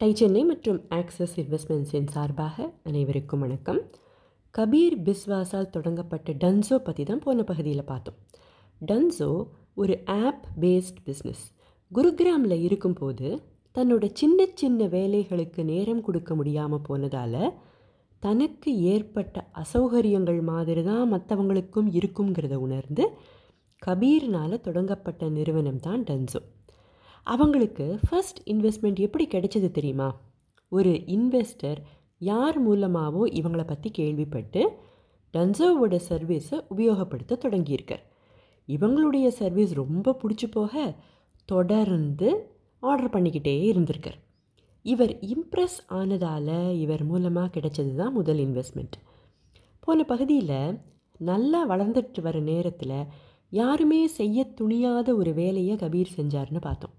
Tie Chennai மற்றும் access இன்வெஸ்ட்மெண்ட்ஸின் சார்பாக அனைவருக்கும் வணக்கம். கபீர் பிஸ்வாஸால் தொடங்கப்பட்ட டன்சோ பற்றி தான் போன பகுதியில் பார்த்தோம். டன்சோ ஒரு ஆப் பேஸ்ட் பிஸ்னஸ் குருகிராமில் இருக்கும்போது தன்னோட சின்ன சின்ன வேலைகளுக்கு நேரம் கொடுக்க முடியாமல் போனதால் தனக்கு ஏற்பட்ட அசௌகரியங்கள் மாதிரி தான் மற்றவங்களுக்கும் இருக்குங்கிறத உணர்ந்து கபீர்னால் தொடங்கப்பட்ட நிறுவனம் தான் டன்சோ அவங்களுக்கு ஃபர்ஸ்ட் இன்வெஸ்ட்மெண்ட் எப்படி கிடைச்சது தெரியுமா? ஒரு இன்வெஸ்டர் யார் மூலமாகவோ இவங்களை பற்றி கேள்விப்பட்டு டன்சோவோட சர்வீஸை உபயோகப்படுத்த தொடங்கியிருக்கார். இவங்களுடைய சர்வீஸ் ரொம்ப பிடிச்சி போக தொடர்ந்து ஆர்டர் பண்ணிக்கிட்டே இருந்திருக்கார். இவர் இம்ப்ரெஸ் ஆனதால் இவர் மூலமாக கிடைச்சது தான் முதல் இன்வெஸ்ட்மெண்ட் போன பகுதியில் நல்லா வளர்ந்துட்டு வர நேரத்தில் யாருமே செய்ய துணியாத ஒரு வேலையை கபீர் செஞ்சார்னு பார்த்தோம்.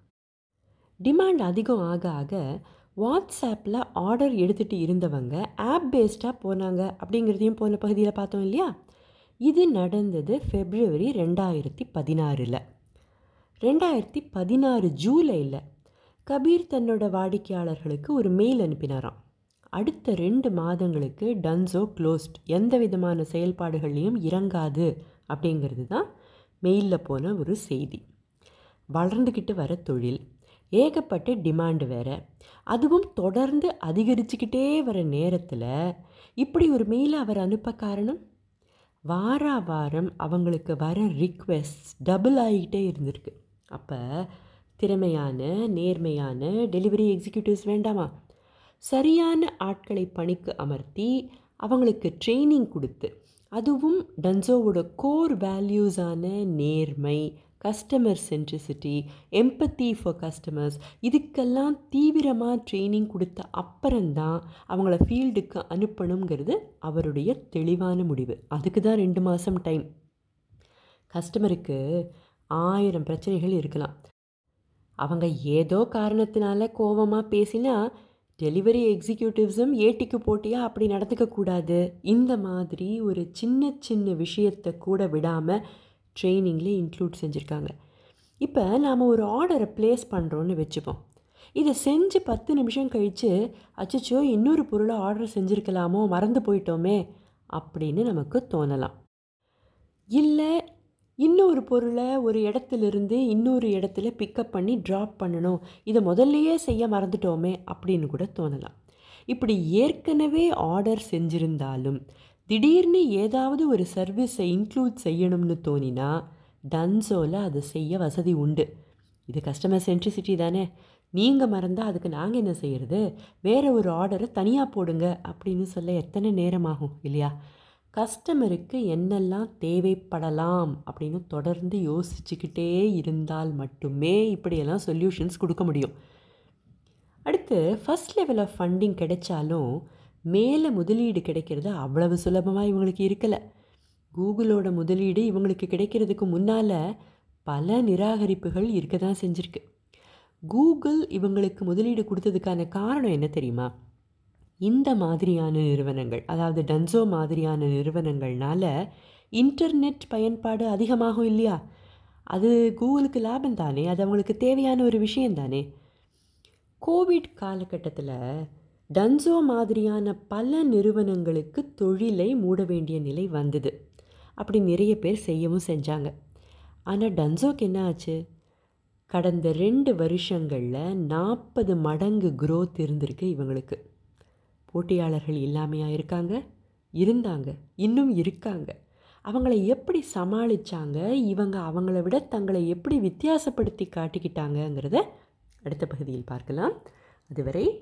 டிமாண்ட் அதிகம் ஆக ஆக வாட்ஸ்ஆப்பில் ஆர்டர் எடுத்துகிட்டு இருந்தவங்க ஆப் பேஸ்டாக போனாங்க அப்படிங்கிறதையும் போன பகுதியில் பார்த்தோம் இல்லையா? இது நடந்தது ஃபெப்ரவரி ரெண்டாயிரத்தி பதினாறில். ரெண்டாயிரத்தி பதினாறு ஜூலையில் கபீர் தன்னோட வாடிக்கையாளர்களுக்கு ஒரு மெயில் அனுப்பினாராம். அடுத்த ரெண்டு மாதங்களுக்கு டன்சோ க்ளோஸ்ட் எந்த விதமான செயல்பாடுகள்லையும் இறங்காது அப்படிங்கிறது தான் மெயிலில் போன ஒரு செய்தி. வளர்ந்துக்கிட்டு வர தொழில். ஏகப்பட்ட டிமாண்டு வேறு. அதுவும் தொடர்ந்து அதிகரிச்சுக்கிட்டே வர நேரத்தில் இப்படி ஒரு மெயில் அவர் அனுப்ப காரணம்? வார வாரம் அவங்களுக்கு வர ரிக்வெஸ்ட் டபுள் ஆகிக்கிட்டே இருந்திருக்கு. அப்போ திறமையான நேர்மையான டெலிவரி எக்ஸிக்யூட்டிவ்ஸ் வேண்டாமா? சரியான ஆட்களை பணிக்கு அமர்த்தி அவங்களுக்கு ட்ரைனிங் கொடுத்து அதுவும் டன்சோவோட கோர் வேல்யூஸான நேர்மை customer centricity empathy for customers இதுக்கெல்லாம் தீவிரமாக ட்ரைனிங் கொடுத்த அப்புறம்தான் அவங்கள ஃபீல்டுக்கு அனுப்பணுங்கிறது அவருடைய தெளிவான முடிவு. அதுக்கு தான் ரெண்டு மாதம் டைம் கஸ்டமருக்கு ஆயிரம் பிரச்சனைகள் இருக்கலாம். அவங்க ஏதோ காரணத்தினால கோபமாக பேசினா டெலிவரி எக்ஸிக்யூட்டிவ்ஸும் ஏட்டிக்கு போட்டியாக அப்படி நடந்துக்கக்கூடாது. இந்த மாதிரி ஒரு சின்ன சின்ன விஷயத்தை கூட விடாமல் ட்ரைனிங்கில் இன்க்ளூட் செஞ்சுருக்காங்க. இப்போ நாம் ஒரு ஆர்டரை ப்ளேஸ் பண்ணுறோன்னு வச்சுப்போம். இதை செஞ்சு பத்து நிமிஷம் கழித்து அச்சச்சோ இன்னொரு பொருளை ஆர்டர் செஞ்சுருக்கலாமோ மறந்து போயிட்டோமே அப்படின்னு நமக்கு தோணலாம். இல்லை இன்னொரு பொருளை ஒரு இடத்துலேருந்து இன்னொரு இடத்துல பிக்கப் பண்ணி ட்ராப் பண்ணணும். இதை முதல்லையே செய்ய மறந்துட்டோமே அப்படின்னு கூட தோணலாம். இப்படி ஏற்கனவே ஆர்டர் செஞ்சுருந்தாலும் திடீர்னு ஏதாவது ஒரு சர்வீஸை இன்க்ளூட் செய்யணும்னு தோணினா டன்சோவில் அதை செய்ய வசதி உண்டு. இது கஸ்டமர் சென்ட்ரிசிட்டி தானே. நீங்கள் மறந்தால் அதுக்கு நாங்கள் என்ன செய்கிறது வேறு ஒரு ஆர்டரை தனியாக போடுங்க அப்படின்னு சொல்ல எத்தனை நேரமாகும் இல்லையா? கஸ்டமருக்கு என்னெல்லாம் தேவைப்படலாம் அப்படின்னு தொடர்ந்து யோசிச்சுக்கிட்டே இருந்தால் மட்டுமே இப்படியெல்லாம் சொல்யூஷன்ஸ் கொடுக்க முடியும். அடுத்து ஃபஸ்ட் லெவல் ஆஃப் ஃபண்டிங் கிடைச்சாலும் மேலே முதலீடு கிடைக்கிறது அவ்வளவு சுலபமாக இவங்களுக்கு இருக்கலை. கூகுளோட முதலீடு இவங்களுக்கு கிடைக்கிறதுக்கு முன்னால் பல நிராகரிப்புகள் இருக்க தான் செஞ்சுருக்கு. கூகுள் இவங்களுக்கு முதலீடு கொடுத்ததுக்கான காரணம் என்ன தெரியுமா? இந்த மாதிரியான நிறுவனங்கள் அதாவது டன்சோ மாதிரியான நிறுவனங்கள்னால இன்டர்நெட் பயன்பாடு அதிகமாகும் இல்லையா? அது கூகுளுக்கு லாபம் தானே? அது அவங்களுக்கு தேவையான ஒரு விஷயம் தானே? கோவிட் காலகட்டத்தில் டன்சோ மாதிரியான பல நிறுவனங்களுக்கு தொழிலை மூட வேண்டிய நிலை வந்தது. அப்படி நிறைய பேர் செய்யவும் செஞ்சாங்க. ஆனால் டன்சோக்கு என்ன ஆச்சு? கடந்த ரெண்டு வருஷங்களில் நாற்பது மடங்கு குரோத் இருந்திருக்கு இவங்களுக்கு. போட்டியாளர்கள் இல்லாமையாக இருக்காங்க? இருந்தாங்க. இன்னும் இருக்காங்க. அவங்கள எப்படி சமாளித்தாங்க இவங்க அவங்கள விட தங்களை எப்படி வித்தியாசப்படுத்தி காட்டிக்கிட்டாங்கங்கிறத அடுத்த பகுதியில் பார்க்கலாம். அதுவரை